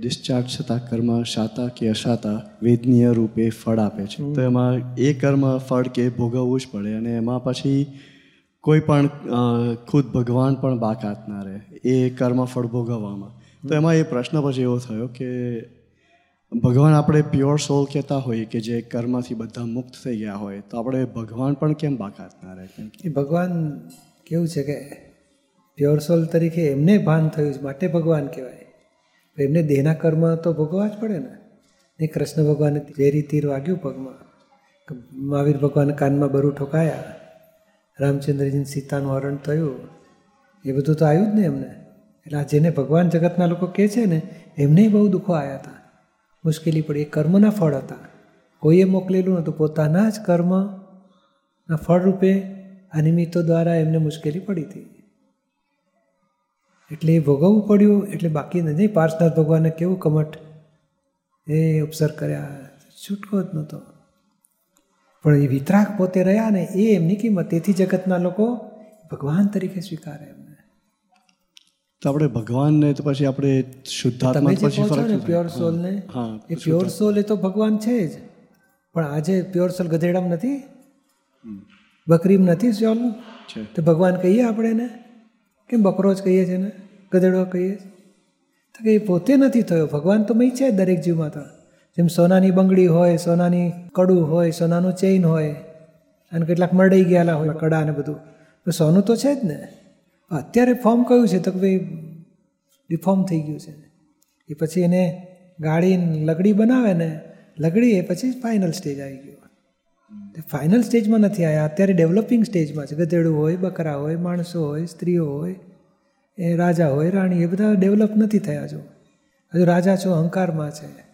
Discharge થતા કર્મ શાતા કે અશાતા વેદનીય રૂપે ફળ આપે છે તો એમાં એ કર્મ ફળ કે ભોગવવું જ પડે અને એમાં પછી કોઈ પણ ખુદ ભગવાન પણ બાકાત ના રહે એ કર્મ ફળ ભોગવવામાં તો એમાં એ પ્રશ્ન પછી એવો થયો કે ભગવાન આપણે પ્યોર સોલ કહેતા હોઈએ કે જે કર્મથી બધા મુક્ત થઈ ગયા હોય તો આપણે ભગવાન પણ કેમ બાકાત ના રહે? કે એ ભગવાન કેવું છે કે પ્યોર સોલ તરીકે એમને ભાન થયું છે માટે ભગવાન કહેવાય. એમને દેહના કર્મ તો ભોગવવા જ પડે ને. એ કૃષ્ણ ભગવાને ઝેરી તીર વાગ્યું પગમાં મહાવીર ભગવાન કાનમાં બરું ઠોકાયા, રામચંદ્રજીને સીતાનું હરણ થયું, એ બધું તો આવ્યું જ ને એમને. એટલે આ જેને ભગવાન જગતના લોકો કહે છે ને, એમને બહુ દુઃખો આવ્યા હતા. મુશ્કેલી પડી, એ કર્મના ફળ હતા. કોઈએ મોકલેલું નહોતું, પોતાના જ કર્મના ફળરૂપે આ નિમિત્તો દ્વારા એમને મુશ્કેલી પડી હતી. એટલે એ ભોગવવું પડ્યું એટલે બાકી નથી પાર્શનાથ ભગવાને કેવું કમટ એ અપસર કર્યા. છૂટકો જ નહોતો. પણ એ વિતરાક પોતે રહ્યા ને એ એમની કિંમત તેથી જગતના લોકો ભગવાન તરીકે સ્વીકારે એમને. તો આપણે ભગવાનને તો પછી આપણે તમે શુદ્ધાત્મા પછી ફરક ને પ્યોર સોલને એ પ્યોર સોલ એ તો ભગવાન છે જ. પણ આજે પ્યોર સોલ ગધેડામાં નથી? બકરીમાં નથી સોલ તો ભગવાન કહીએ આપણે એને? કેમ બકરો કહીએ છીએ ને? ગધેડો કહીએ છીએ તો કે એ પોતે નથી થયો. ભગવાન તો મય છે દરેક જીવમાં તો. જેમ સોનાની બંગડી હોય, સોનાની કડું હોય, સોનાનું ચેઇન હોય, અને કેટલાક મરડાઈ ગયેલા હોય, કડા ને બધું. તો સોનું તો છે જ ને. અત્યારે ફોર્મ કયું છે? તો કે ભાઈ ડિફોર્મ થઈ ગયું છે. એ પછી એને ગાડી લગડી બનાવે ને, લગડી એ પછી ફાઇનલ સ્ટેજ આવી ગયો. ફાઇનલ સ્ટેજમાં નથી આવ્યા અત્યારે ડેવલપિંગ સ્ટેજમાં છે. ગધેડું હોય, બકરા હોય, માણસો હોય, સ્ત્રીઓ હોય, એ રાજા હોય, રાણી, એ બધા ડેવલપ નથી થયા જો. હજુ રાજા છો, અહંકારમાં છે.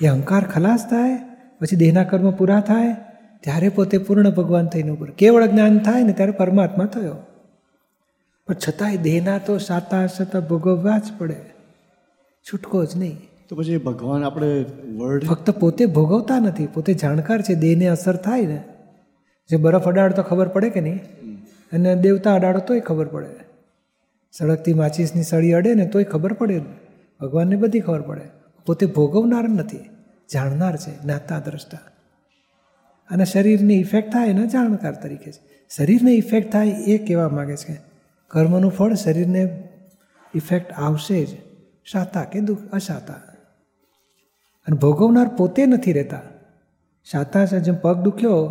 એ અહંકાર ખલાસ થાય, પછી દેહના કર્મ પૂરા થાય, ત્યારે પોતે પૂર્ણ ભગવાન થઈને ઉપર. કેવળ જ્ઞાન થાય ને ત્યારે પરમાત્મા થયો. પણ છતાંય દેહના તો સાતા સતા ભોગવવા જ પડે. છૂટકો જ નહીં. તો પછી ભગવાન આપણે વર્ડ ફક્ત પોતે ભોગવતા નથી, પોતે જાણકાર છે, દેહને અસર થાય ને. જે બરફ અડાડો તો ખબર પડે કે નહીં? અને દેવતા અડાડો તોય ખબર પડે. સળગતી માચીસની સળી અડે ને તોય ખબર પડે ભગવાનને બધી ખબર પડે. પોતે ભોગવનાર નથી, જાણનાર છે, જ્ઞાતા, દ્રષ્ટા. અને શરીરને ઇફેક્ટ થાય એના જાણકાર તરીકે છે. શરીરને ઇફેક્ટ થાય એ કહેવા માગે છે. કર્મનું ફળ શરીરને ઇફેક્ટ આવશે જ. શાતા કે દુઃખ? અશાતા. અને ભોગવનાર પોતે નથી રહેતા. શાતા જેમ પગ દુખ્યો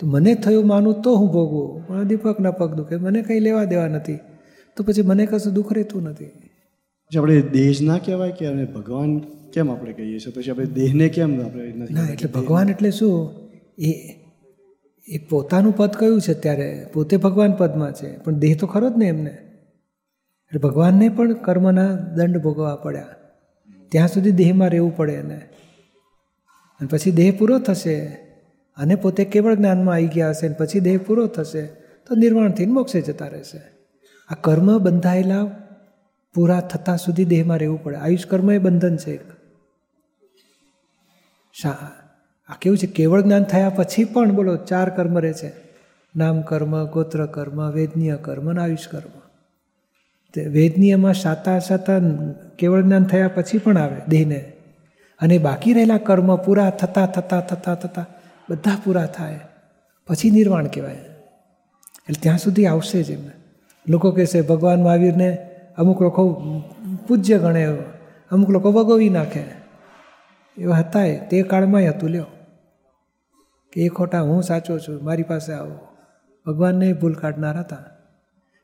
તો મને થયું માનું તો હું ભોગવું. પણ દીપકના પગ દુખે મને કંઈ લેવા દેવા નથી. તો પછી મને કશું દુઃખ રહેતું નથી. આપણે દેહ ના કહેવાય કે અને ભગવાન કેમ આપણે કહીએ છીએ? પછી આપણે દેહને કેમ આપણે ના એટલે ભગવાન એટલે શું? એ એ પોતાનું પદ કયું છે ત્યારે પોતે ભગવાન પદમાં છે. પણ દેહ તો ખરો જ ને એમને? એટલે ભગવાનને પણ કર્મના દંડ ભોગવવા પડ્યા. ત્યાં સુધી દેહમાં રહેવું પડે એને. અને પછી દેહ પૂરો થશે. અને પોતે કેવળ જ્ઞાનમાં આવી ગયા હશે અને પછી દેહ પૂરો થશે, તો નિર્વાણથી મોક્ષે જતા રહેશે. આ કર્મ બંધાયેલા પૂરા થતા સુધી દેહમાં રહેવું પડે. આયુષ કર્મ એ બંધન છે એક. શા, આ કેવું છે? કેવળ જ્ઞાન થયા પછી પણ બોલો, ચાર કર્મ રહે છે. નામ કર્મ, ગોત્ર કર્મ, વેદનીય કર્મ અને આયુષ કર્મ. તે વેદનીયમાં સાતા સાતા કેવળ જ્ઞાન થયા પછી પણ આવે દેહને. અને બાકી રહેલા કર્મ પૂરા થતાં થતાં થતાં થતાં બધા પૂરા થાય. પછી નિર્વાણ કહેવાય. એટલે ત્યાં સુધી આવશે જ એમને. લોકો કહેશે ભગવાન મહાવીરને અમુક લોકો પૂજ્ય ગણે, અમુક લોકો ભગવી નાખે. એવા હતા તે કાળમાંય હતું, લ્યો. કે એ ખોટા હું સાચો છું, મારી પાસે આવો. ભગવાનને ભૂલ કાઢનાર હતા.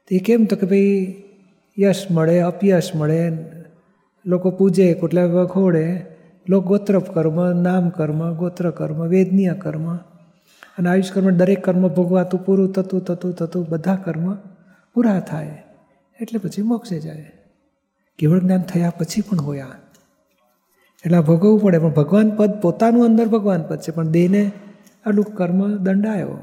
તે કેમ તો કે ભાઈ યશ મળે, અપયશ મળે લોકો પૂજે કેટલા વખોડે લોક ગોત્ર કર્મ, નામ કર્મ, ગોત્ર કર્મ, વેદનીય કર્મ અને આયુષ કર્મ, દરેક કર્મ ભોગવાતું, પૂરું થતું થતું થતું, બધા કર્મ પૂરા થાય. એટલે પછી મોક્ષે જાય. કેવળ જ્ઞાન થયા પછી પણ હોય આ. એટલે ભોગવવું પડે, પણ ભગવાન પદ પોતાનું અંદર ભગવાન પદ છે, પણ દેહને આટલું કર્મ દંડાયો.